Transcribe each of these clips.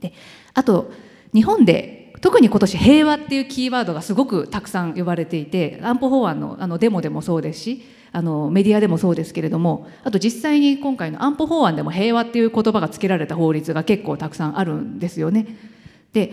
であと日本で特に今年平和っていうキーワードがすごくたくさん呼ばれていて安保法案のあのデモでもそうですしあのメディアでもそうですけれどもあと実際に今回の安保法案でも平和っていう言葉が付けられた法律が結構たくさんあるんですよね。で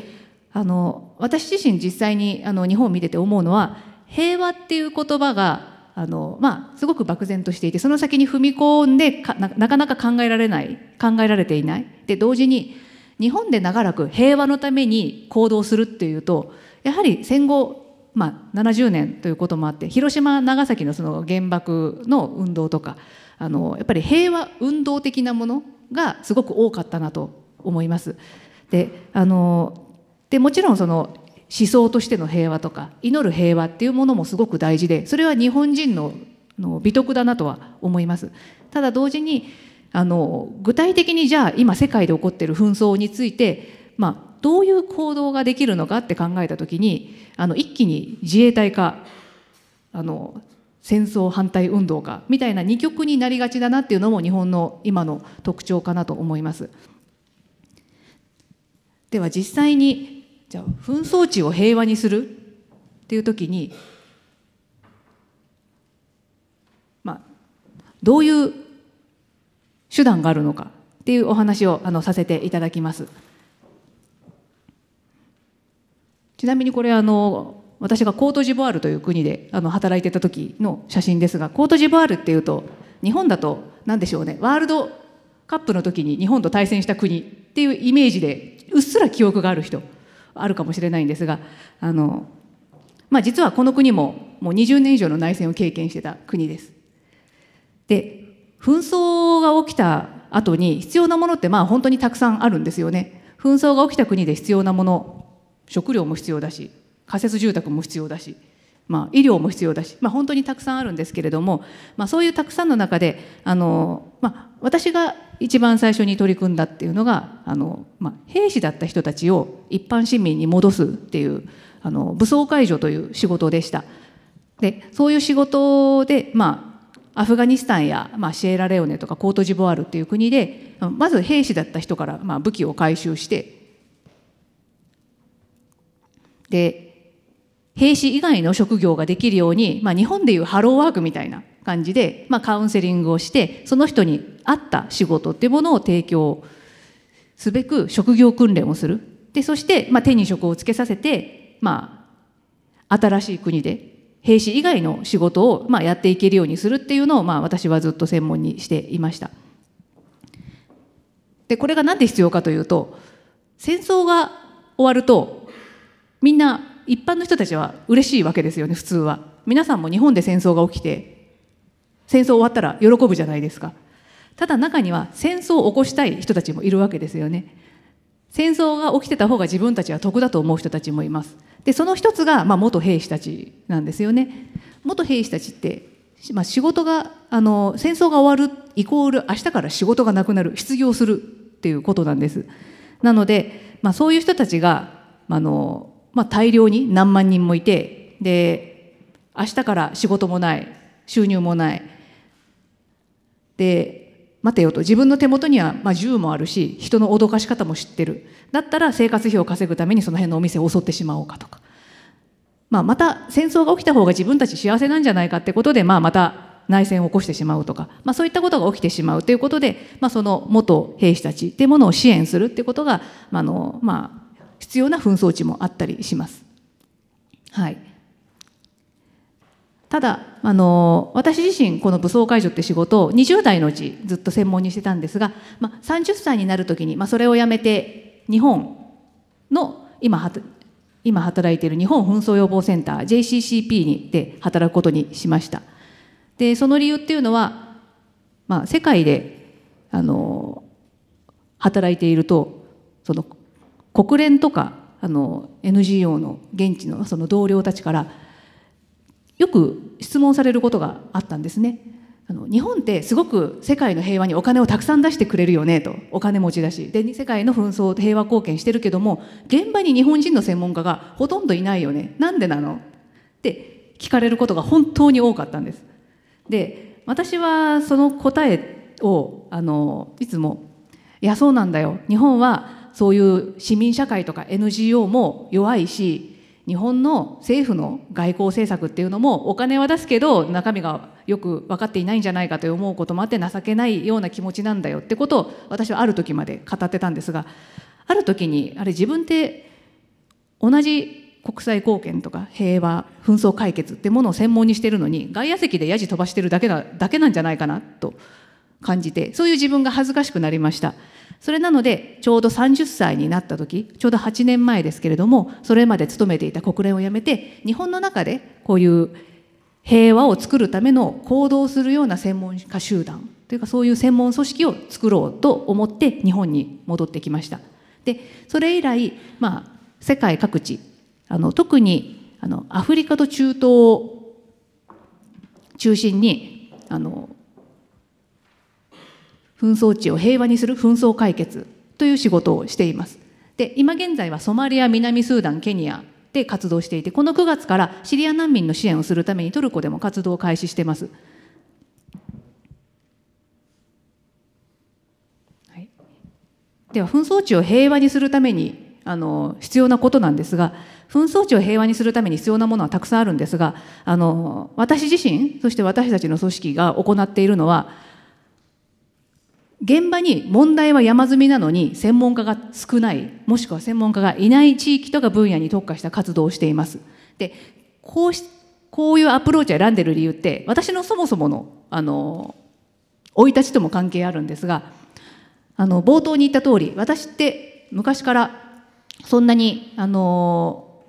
あの私自身実際にあの日本を見てて思うのは平和っていう言葉があのまあすごく漠然としていてその先に踏み込んでなかなか考えられない考えられていないで同時に日本で長らく平和のために行動するっていうとやはり戦後、まあ、70年ということもあって広島長崎のその原爆の運動とかあのやっぱり平和運動的なものがすごく多かったなと思います。であのでもちろんその思想としての平和とか祈る平和っていうものもすごく大事でそれは日本人のの美徳だなとは思います。ただ同時にあの具体的にじゃあ今世界で起こっている紛争について、まあ、どういう行動ができるのかって考えた時にあの一気に自衛隊かあの戦争反対運動かみたいな二極になりがちだなっていうのも日本の今の特徴かなと思います。では実際にじゃあ紛争地を平和にするっていう時にまあどういう手段があるのかっていうお話をあのさせていただきます。ちなみにこれあの私がコートジボワールという国であの働いてた時の写真ですがコートジボワールっていうと日本だと何でしょうねワールドカップの時に日本と対戦した国っていうイメージでうっすら記憶がある人あるかもしれないんですがあの、まあ、実はこの国ももう20年以上の内戦を経験してた国です。で紛争が起きた後に必要なものってまあ本当にたくさんあるんですよね。紛争が起きた国で必要なもの食料も必要だし仮設住宅も必要だし、まあ、医療も必要だし、まあ、本当にたくさんあるんですけれども、まあ、そういうたくさんの中であの、まあ、私が一番最初に取り組んだっていうのがあの、まあ、兵士だった人たちを一般市民に戻すっていうあの武装解除という仕事でした。でそういう仕事で、まあ、アフガニスタンや、まあ、シエラレオネとかコートジボワールっていう国でまず兵士だった人から、まあ、武器を回収してで兵士以外の職業ができるように、まあ、日本でいうハローワークみたいな感じで、まあ、カウンセリングをしてその人に合った仕事っていうものを提供すべく職業訓練をする。でそして、まあ、手に職をつけさせて、まあ、新しい国で兵士以外の仕事を、まあ、やっていけるようにするっていうのを、まあ、私はずっと専門にしていました。でこれが何で必要かというと戦争が終わるとみんな一般の人たちは嬉しいわけですよね普通は。皆さんも日本で戦争が起きて戦争終わったら喜ぶじゃないですか。ただ中には戦争を起こしたい人たちもいるわけですよね。戦争が起きてた方が自分たちは得だと思う人たちもいます。でその一つが、まあ、元兵士たちなんですよね。元兵士たちって、まあ、仕事があの戦争が終わるイコール明日から仕事がなくなる失業するっていうことなんです。なので、まあ、そういう人たちがあのまあ、大量に何万人もいてで明日から仕事もない収入もない。で待てよと。自分の手元にはまあ銃もあるし人の脅かし方も知ってる。だったら生活費を稼ぐためにその辺のお店を襲ってしまおうかとか、まあ、また戦争が起きた方が自分たち幸せなんじゃないかってことで、まあ、また内戦を起こしてしまうとか、まあ、そういったことが起きてしまうということで、まあ、その元兵士たちっていうものを支援するってことが、まあのまあ、必要な紛争地もあったりします。はい、ただあの私自身この武装解除って仕事を20代のうちずっと専門にしてたんですが、まあ、30歳になる時に、まあ、それをやめて日本の今今働いている日本紛争予防センター JCCP にで働くことにしました。でその理由っていうのは、まあ、世界であの働いているとその国連とかあの NGO の現地のその同僚たちからよく質問されることがあったんですね。あの日本ってすごく世界の平和にお金をたくさん出してくれるよねと。お金持ちだし。で世界の紛争と平和貢献してるけども現場に日本人の専門家がほとんどいないよね。なんでなの？って聞かれることが本当に多かったんです。で私はその答えをあのいつも「いやそうなんだよ。日本はそういう市民社会とか NGO も弱いし日本の政府の外交政策っていうのもお金は出すけど中身がよく分かっていないんじゃないかと思うこともあって情けないような気持ちなんだよってことを私はある時まで語ってたんですがある時にあれ自分って同じ国際貢献とか平和紛争解決ってものを専門にしてるのに外野席でヤジ飛ばしてるだけだだけなんじゃないかなと感じてそういう自分が恥ずかしくなりました。それなのでちょうど30歳になった時ちょうど8年前ですけれどもそれまで勤めていた国連を辞めて日本の中でこういう平和を作るための行動するような専門家集団というかそういう専門組織を作ろうと思って日本に戻ってきました。でそれ以来、まあ、世界各地あの特にあのアフリカと中東を中心にあの紛争地を平和にする紛争解決という仕事をしています。で今現在はソマリア南スーダンケニアで活動していてこの9月からシリア難民の支援をするためにトルコでも活動を開始しています。はい、では紛争地を平和にするためにあの必要なことなんですが紛争地を平和にするために必要なものはたくさんあるんですがあの私自身そして私たちの組織が行っているのは現場に問題は山積みなのに専門家が少ないもしくは専門家がいない地域とか分野に特化した活動をしています。でこうしこういうアプローチを選んでる理由って私のそもそものあの生い立ちとも関係あるんですがあの冒頭に言った通り私って昔からそんなにあの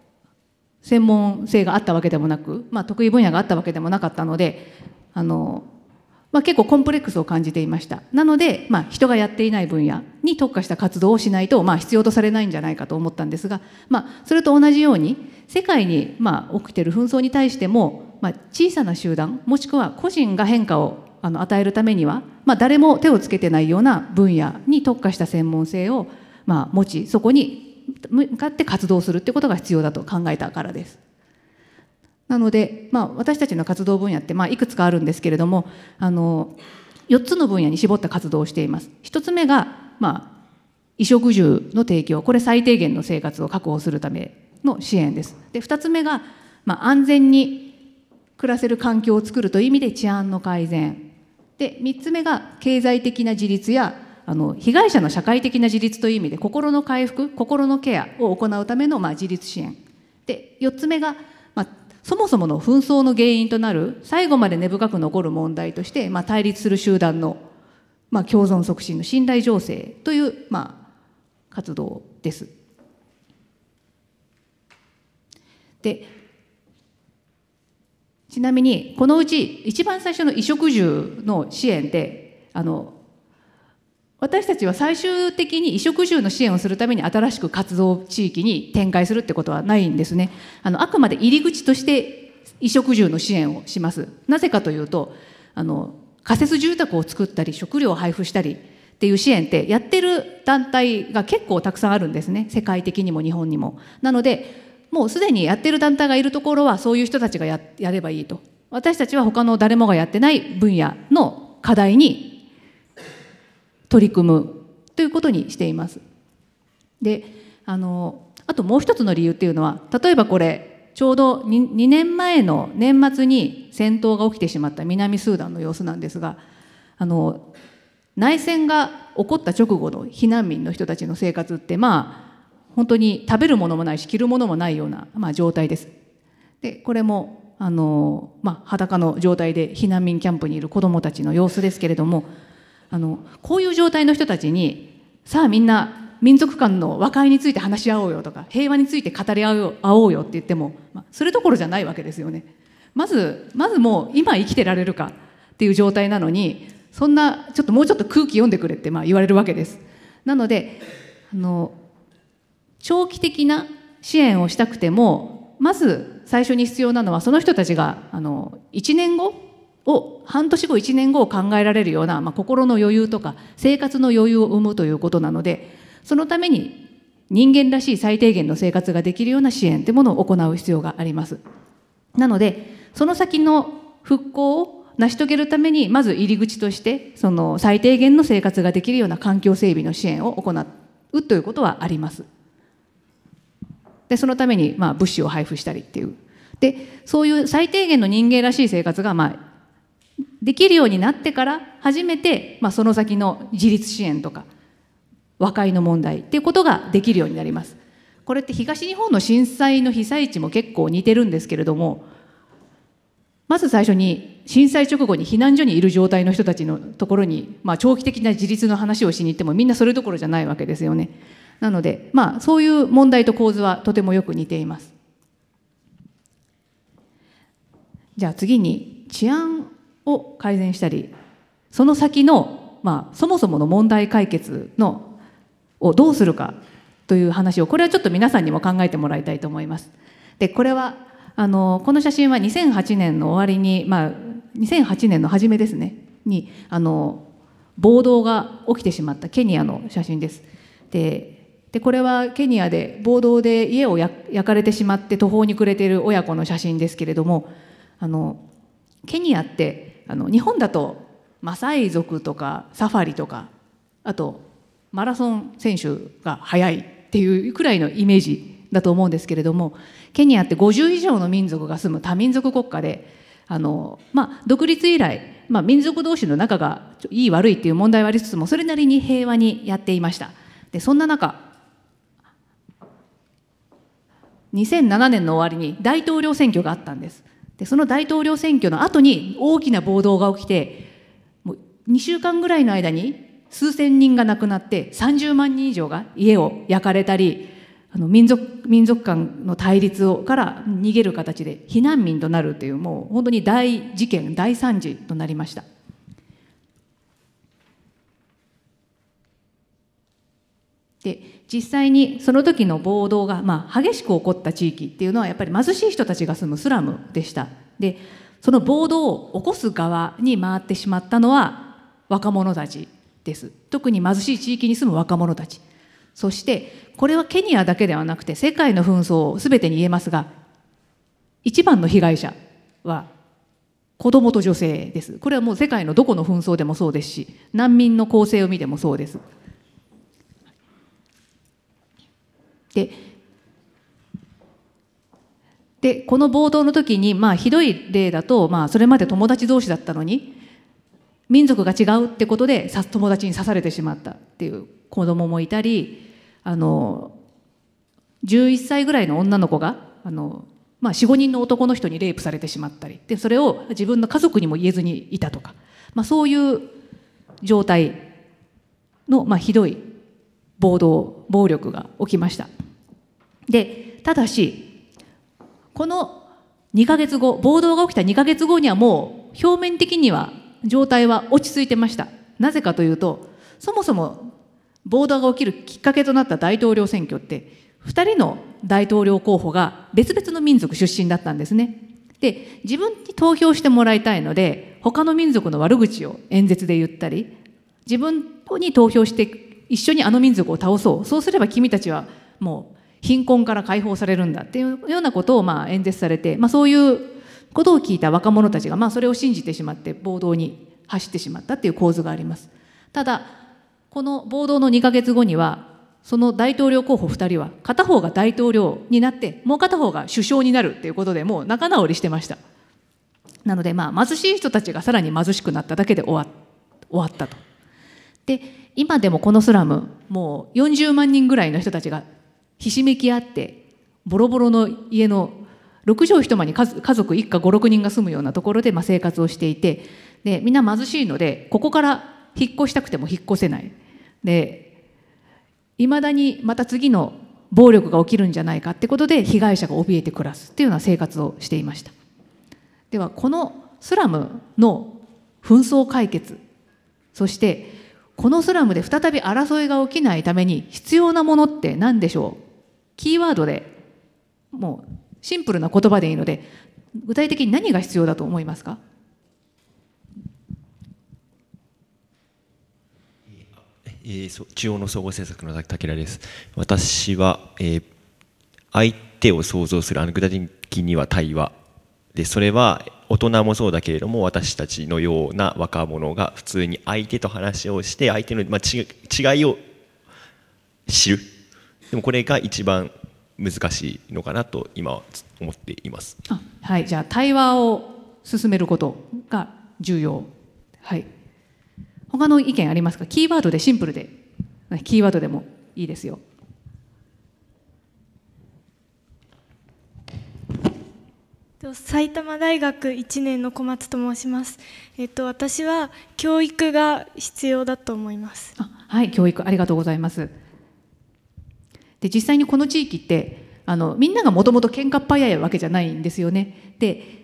専門性があったわけでもなく、まあ、得意分野があったわけでもなかったのであのまあ、結構コンプレックスを感じていましたなので、まあ、人がやっていない分野に特化した活動をしないと、まあ、必要とされないんじゃないかと思ったんですが、まあ、それと同じように世界に、まあ、起きている紛争に対しても、まあ、小さな集団もしくは個人が変化をあの与えるためには、まあ、誰も手をつけてないような分野に特化した専門性を、まあ、持ちそこに向かって活動するってことが必要だと考えたからです。なので、まあ、私たちの活動分野って、まあ、いくつかあるんですけれどもあの4つの分野に絞った活動をしています。1つ目が、まあ、衣食住の提供これ最低限の生活を確保するための支援です。で2つ目が、まあ、安全に暮らせる環境を作るという意味で治安の改善で3つ目が経済的な自立やあの被害者の社会的な自立という意味で心の回復心のケアを行うための、まあ、自立支援で4つ目がそもそもの紛争の原因となる最後まで根深く残る問題として、まあ、対立する集団の、まあ、共存促進の信頼醸成という、まあ、活動です。でちなみにこのうち一番最初の衣食住の支援であの私たちは最終的に衣食住の支援をするために新しく活動地域に展開するってことはないんですね。あのあくまで入り口として衣食住の支援をします。なぜかというとあの仮設住宅を作ったり食料を配布したりっていう支援ってやってる団体が結構たくさんあるんですね世界的にも日本にも。なのでもうすでにやってる団体がいるところはそういう人たちがややればいいと私たちは他の誰もがやってない分野の課題に取り組むということにしています。であのあともう一つの理由っていうのは例えばこれちょうど 2, 2年前の年末に戦闘が起きてしまった南スーダンの様子なんですがあの内戦が起こった直後の避難民の人たちの生活ってまあ本当に食べるものもないし着るものもないような、まあ、状態です。でこれもあの、まあ、裸の状態で避難民キャンプにいる子どもたちの様子ですけれどもあのこういう状態の人たちにさあみんな民族間の和解について話し合おうよとか平和について語り合おうよって言っても、まあ、それどころじゃないわけですよね。まずまずもう今生きてられるかっていう状態なのにそんなちょっともうちょっと空気読んでくれってまあ言われるわけです。なのであの長期的な支援をしたくてもまず最初に必要なのはその人たちがあの1年後を半年後1年後を考えられるような、まあ、心の余裕とか生活の余裕を生むということなのでそのために人間らしい最低限の生活ができるような支援というものを行う必要があります。なのでその先の復興を成し遂げるためにまず入り口としてその最低限の生活ができるような環境整備の支援を行うということはあります。でそのためにまあ物資を配布したりっていうでそういう最低限の人間らしい生活がまあできるようになってから初めて、まあ、その先の自立支援とか和解の問題っていうことができるようになります。これって東日本の震災の被災地も結構似てるんですけれどもまず最初に震災直後に避難所にいる状態の人たちのところに、まあ、長期的な自立の話をしに行ってもみんなそれどころじゃないわけですよね。なので、まあ、そういう問題と構図はとてもよく似ています。じゃあ次に治安を改善したりその先の、まあ、そもそもの問題解決のをどうするかという話をこれはちょっと皆さんにも考えてもらいたいと思います。でこれはあのこの写真は2008年の終わりに、まあ、2008年の初めですねにあの暴動が起きてしまったケニアの写真です。ででこれはケニアで暴動で家を焼かれてしまって途方に暮れている親子の写真ですけれどもあのケニアってあの日本だとマサイ族とかサファリとかあとマラソン選手が速いっていうくらいのイメージだと思うんですけれどもケニアって50以上の民族が住む多民族国家であの、まあ、独立以来、まあ、民族同士の仲がいい悪いっていう問題はありつつもそれなりに平和にやっていました。でそんな中2007年の終わりに大統領選挙があったんですでその大統領選挙の後に大きな暴動が起きてもう2週間ぐらいの間に数千人が亡くなって30万人以上が家を焼かれたりあの民族民族間の対立をから逃げる形で避難民となるというもう本当に大事件大惨事となりました。で実際にその時の暴動が、まあ、激しく起こった地域っていうのはやっぱり貧しい人たちが住むスラムでした。でその暴動を起こす側に回ってしまったのは若者たちです。特に貧しい地域に住む若者たち。そしてこれはケニアだけではなくて世界の紛争を全てに言えますが一番の被害者は子供と女性です。これはもう世界のどこの紛争でもそうですし難民の構成を見てもそうです。ででこの暴動の時に、まあ、ひどい例だと、まあ、それまで友達同士だったのに民族が違うってことで友達に刺されてしまったっていう子供もいたりあの11歳ぐらいの女の子があの、まあ、45人の男の人にレイプされてしまったり。でそれを自分の家族にも言えずにいたとか、まあ、そういう状態の、まあ、ひどい暴動暴力が起きました。でただしこの2ヶ月後暴動が起きた2ヶ月後にはもう表面的には状態は落ち着いてました。なぜかというとそもそも暴動が起きるきっかけとなった大統領選挙って2人の大統領候補が別々の民族出身だったんですね。で自分に投票してもらいたいので他の民族の悪口を演説で言ったり自分に投票して一緒にあの民族を倒そう。そうすれば君たちはもう貧困から解放されるんだっていうようなことをまあ演説されて、まあ、そういうことを聞いた若者たちがまあそれを信じてしまって暴動に走ってしまったっていう構図があります。ただこの暴動の2か月後にはその大統領候補2人は片方が大統領になってもう片方が首相になるっていうことでもう仲直りしてました。なのでまあ貧しい人たちがさらに貧しくなっただけで終わ終わったと。で今でもこのスラムもう40万人ぐらいの人たちがひしめき合ってボロボロの家の6畳一間に家族一家56人が住むようなところでまあ生活をしていてでみんな貧しいのでここから引っ越したくても引っ越せない。でいまだにまた次の暴力が起きるんじゃないかってことで被害者が怯えて暮らすっていうような生活をしていました。ではこのスラムの紛争解決そしてこのスラムで再び争いが起きないために必要なものって何でしょう？キーワードでもうシンプルな言葉でいいので具体的に何が必要だと思いますか？えー、中央の総合政策の武田です。私は、えー、相手を想像するあの具体的には対話でそれは大人もそうだけれども私たちのような若者が普通に相手と話をして相手の、まあ、違いを知る。でもこれが一番難しいのかなと今は思っています。あはい。じゃあ対話を進めることが重要。はい。他の意見ありますか？キーワードでシンプルで。キーワードでもいいですよ。埼玉大学1年の小松と申します。えっと私は教育が必要だと思います。はい、教育ありがとうございます。で実際にこの地域ってあのみんながもともと喧嘩っ早いわけじゃないんですよね。で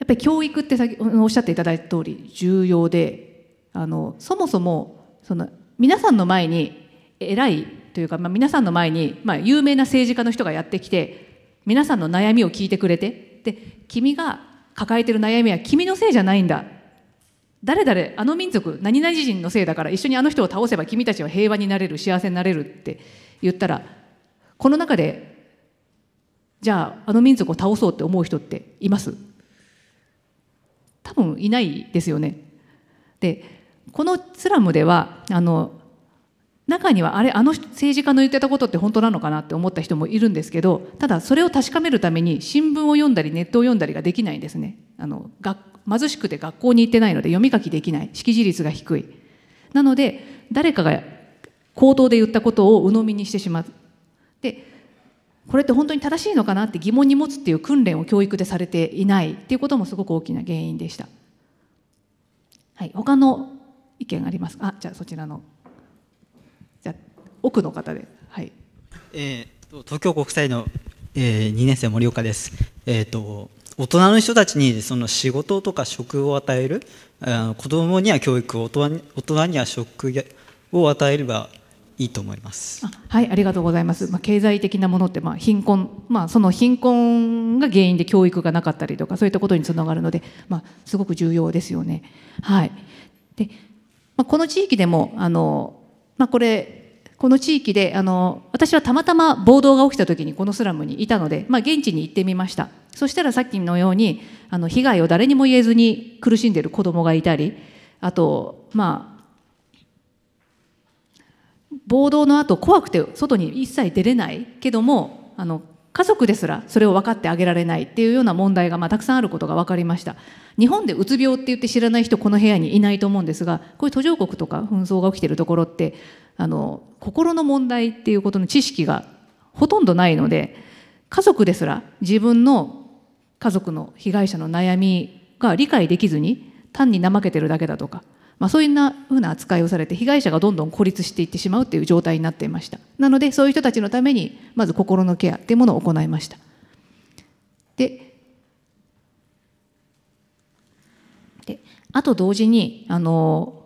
やっぱり教育って先おっしゃっていただいた通り重要であのそもそもその皆さんの前に偉いというか、まあ、皆さんの前に、まあ、有名な政治家の人がやってきて皆さんの悩みを聞いてくれてで君が抱えてる悩みは君のせいじゃないんだ誰々あの民族何々人のせいだから一緒にあの人を倒せば君たちは平和になれる幸せになれるって言ったらこの中でじゃああの民族を倒そうって思う人っています？多分いないですよね。でこのスラムではあの中にはあれあの政治家の言ってたことって本当なのかなって思った人もいるんですけどただそれを確かめるために新聞を読んだりネットを読んだりができないんですね。あの貧しくて学校に行ってないので読み書きできない。識字率が低い。なので誰かが口頭で言ったことを鵜呑みにしてしまうでこれって本当に正しいのかなって疑問に持つっていう訓練を教育でされていないっていうこともすごく大きな原因でした。はい、他の意見ありますか？あじゃあそちらのじゃ奥の方で、はい。えー、東京国際の、えー、2年生森岡です。えっ、ー、と大人の人たちにその仕事とか職を与える、あの子供には教育を大人大人には職を与えればいいと思います。はいありがとうございます。まあ経済的なものってまあ貧困まあその貧困が原因で教育がなかったりとかそういったことにつながるのでまあすごく重要ですよね。はい。で、まあこの地域でもあのまあ、これこの地域であの私はたまたま暴動が起きた時にこのスラムにいたので、まあ、現地に行ってみましたそしたらさっきのようにあの被害を誰にも言えずに苦しんでいる子供がいたりあとまあ暴動の後怖くて外に一切出れないけどもあの家族ですらそれを分かってあげられないっていうような問題がまあたくさんあることが分かりました。日本でうつ病って言って知らない人この部屋にいないと思うんですがこういう途上国とか紛争が起きてるところってあの心の問題っていうことの知識がほとんどないので家族ですら自分の家族の被害者の悩みが理解できずに単に怠けてるだけだとかまあ、そういうふうな扱いをされて被害者がどんどん孤立していってしまうっていう状態になっていましたなのでそういう人たちのためにまず心のケアっていうものを行いましたでであと同時にあの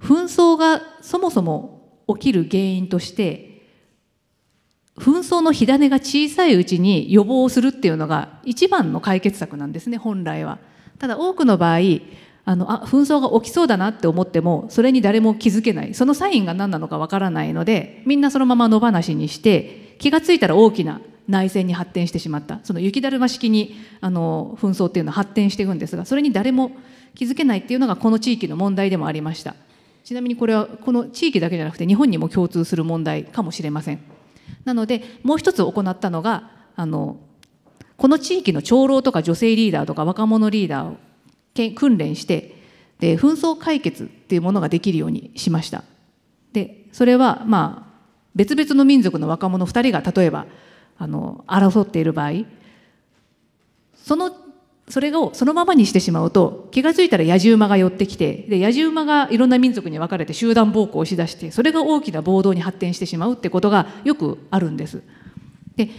紛争がそもそも起きる原因として紛争の火種が小さいうちに予防するっていうのが一番の解決策なんですね本来は。ただ多くの場合あのあ紛争が起きそうだなって思ってもそれに誰も気づけない。そのサインが何なのかわからないのでみんなそのまま野放しにして気が付いたら大きな内戦に発展してしまった。その雪だるま式にあの紛争っていうのは発展していくんですがそれに誰も気づけないっていうのがこの地域の問題でもありました。ちなみにこれはこの地域だけじゃなくて日本にも共通する問題かもしれません。なのでもう一つ行ったのがあのこの地域の長老とか女性リーダーとか若者リーダー訓練してで紛争解決っていうものができるようにしましたでそれはまあ別々の民族の若者2人が例えばあの争っている場合そのそれをそのままにしてしまうと気が付いたら野じ馬が寄ってきてで野じ馬がいろんな民族に分かれて集団暴行をしだしてそれが大きな暴動に発展してしまうってことがよくあるんです。で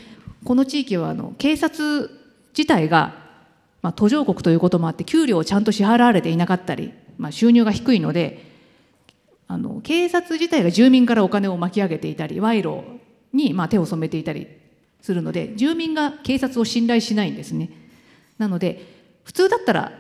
この地域はあの警察自体がまあ、途上国ということもあって給料をちゃんと支払われていなかったり、まあ、収入が低いのであの警察自体が住民からお金を巻き上げていたり賄賂にまあ手を染めていたりするので住民が警察を信頼しないんですね。なので普通だったら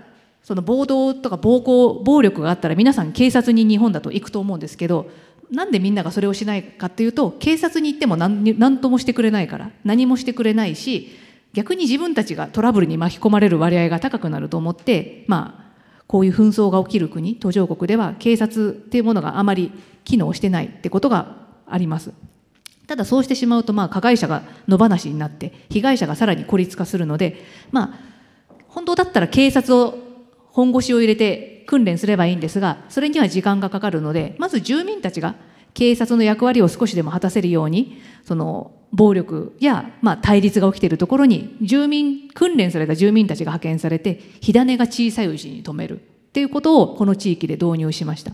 その暴動とか暴行暴力があったら皆さん警察に日本だと行くと思うんですけどなんでみんながそれをしないかっていうと警察に行っても何何ともしてくれないから何もしてくれないし逆に自分たちがトラブルに巻き込まれる割合が高くなると思って、まあ、こういう紛争が起きる国途上国では警察っていうものがあまり機能してないってことがあります。ただそうしてしまうとまあ加害者が野放しになって被害者がさらに孤立化するのでまあ本当だったら警察を本腰を入れて訓練すればいいんですがそれには時間がかかるのでまず住民たちが警察の役割を少しでも果たせるようにその暴力や、まあ、対立が起きているところに住民訓練された住民たちが派遣されて火種が小さいうちに止めるっていうことをこの地域で導入しました。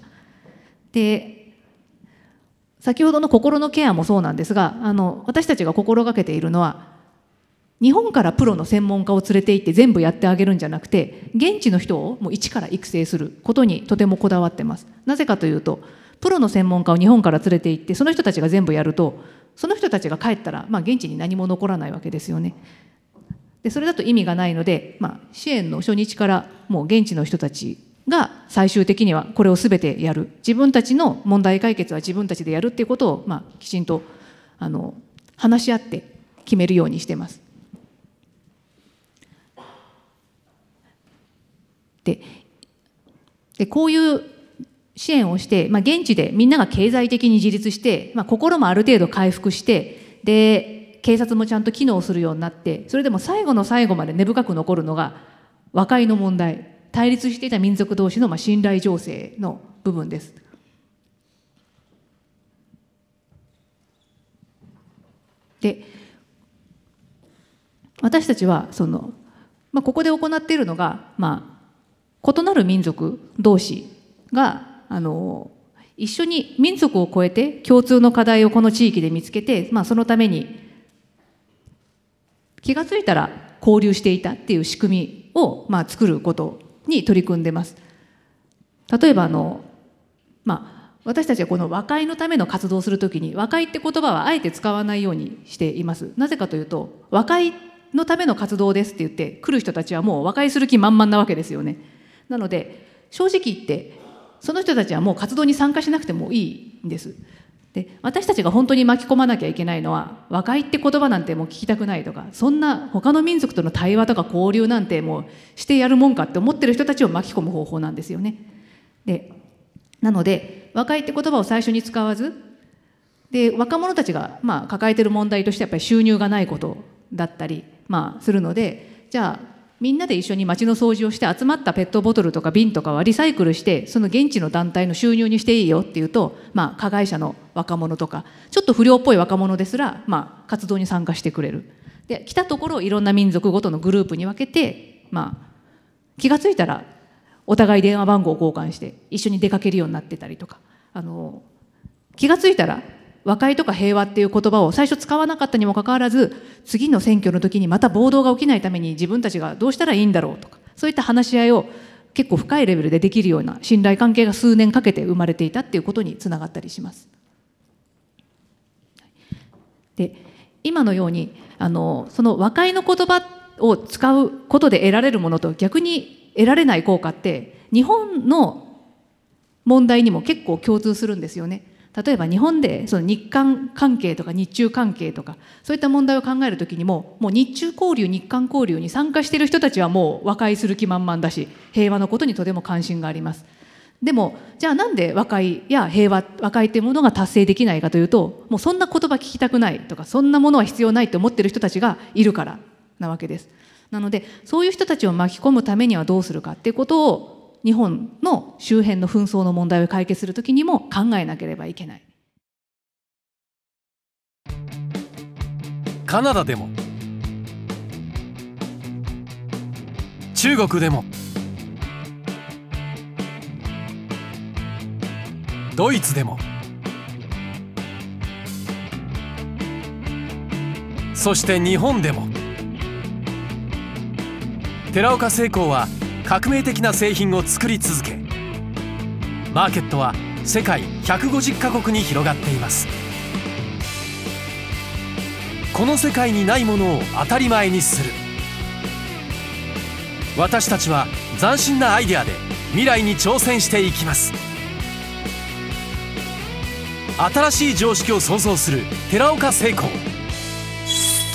で先ほどの心のケアもそうなんですがあの私たちが心がけているのは日本からプロの専門家を連れて行って全部やってあげるんじゃなくて現地の人をもう一から育成することにとてもこだわってます。なぜかというとプロの専門家を日本から連れて行ってその人たちが全部やるとその人たちが帰ったら、まあ、現地に何も残らないわけですよね。でそれだと意味がないので、まあ、支援の初日からもう現地の人たちが最終的にはこれを全てやる自分たちの問題解決は自分たちでやるっていうことを、まあ、きちんとあの話し合って決めるようにしてます。ででこういう支援をして、まあ、現地でみんなが経済的に自立して、まあ、心もある程度回復してで警察もちゃんと機能するようになってそれでも最後の最後まで根深く残るのが和解の問題対立していた民族同士のまあ信頼情勢の部分です。で私たちはその、まあ、ここで行っているのが、まあ、異なる民族同士があの一緒に民族を超えて共通の課題をこの地域で見つけて、まあ、そのために気が付いたら交流していたっていう仕組みを、まあ、作ることに取り組んでます。例えばあの、まあ、私たちはこの和解のための活動をするときに和解って言葉はあえて使わないようにしています。なぜかというと和解のための活動ですって言って来る人たちはもう和解する気満々なわけですよね。なので正直言ってその人たちはもう活動に参加しなくてもいいんです。で私たちが本当に巻き込まなきゃいけないのは和解って言葉なんてもう聞きたくないとかそんな他の民族との対話とか交流なんてもうしてやるもんかって思ってる人たちを巻き込む方法なんですよね。でなので和解って言葉を最初に使わずで若者たちがまあ抱えてる問題としてやっぱり収入がないことだったりまあするのでじゃあみんなで一緒に街の掃除をして集まったペットボトルとか瓶とかはリサイクルしてその現地の団体の収入にしていいよっていうと、まあ、加害者の若者とかちょっと不良っぽい若者ですら、まあ、活動に参加してくれる。で来たところいろんな民族ごとのグループに分けて、まあ、気が付いたらお互い電話番号を交換して一緒に出かけるようになってたりとかあの気が付いたら和解とか平和っていう言葉を最初使わなかったにもかかわらず次の選挙の時にまた暴動が起きないために自分たちがどうしたらいいんだろうとかそういった話し合いを結構深いレベルでできるような信頼関係が数年かけて生まれていたっていうことにつながったりします。で今のようにあのその和解の言葉を使うことで得られるものと逆に得られない効果って日本の問題にも結構共通するんですよね。例えば日本でその日韓関係とか日中関係とかそういった問題を考える時にももう日中交流日韓交流に参加している人たちはもう和解する気満々だし平和のことにとても関心があります。でもじゃあなんで和解や平和和解っていうものが達成できないかというともうそんな言葉聞きたくないとかそんなものは必要ないと思ってる人たちがいるからなわけです。なのでそういう人たちを巻き込むためにはどうするかっていうことを日本の周辺の紛争の問題を解決するときにも考えなければいけない。カナダでも。中国でも。ドイツでも。そして日本でも。寺岡製鋼は革命的な製品を作り続けマーケットは世界150カ国に広がっています。この世界にないものを当たり前にする。私たちは斬新なアイデアで未来に挑戦していきます。新しい常識を創造する寺岡成功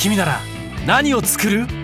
君なら何を作る？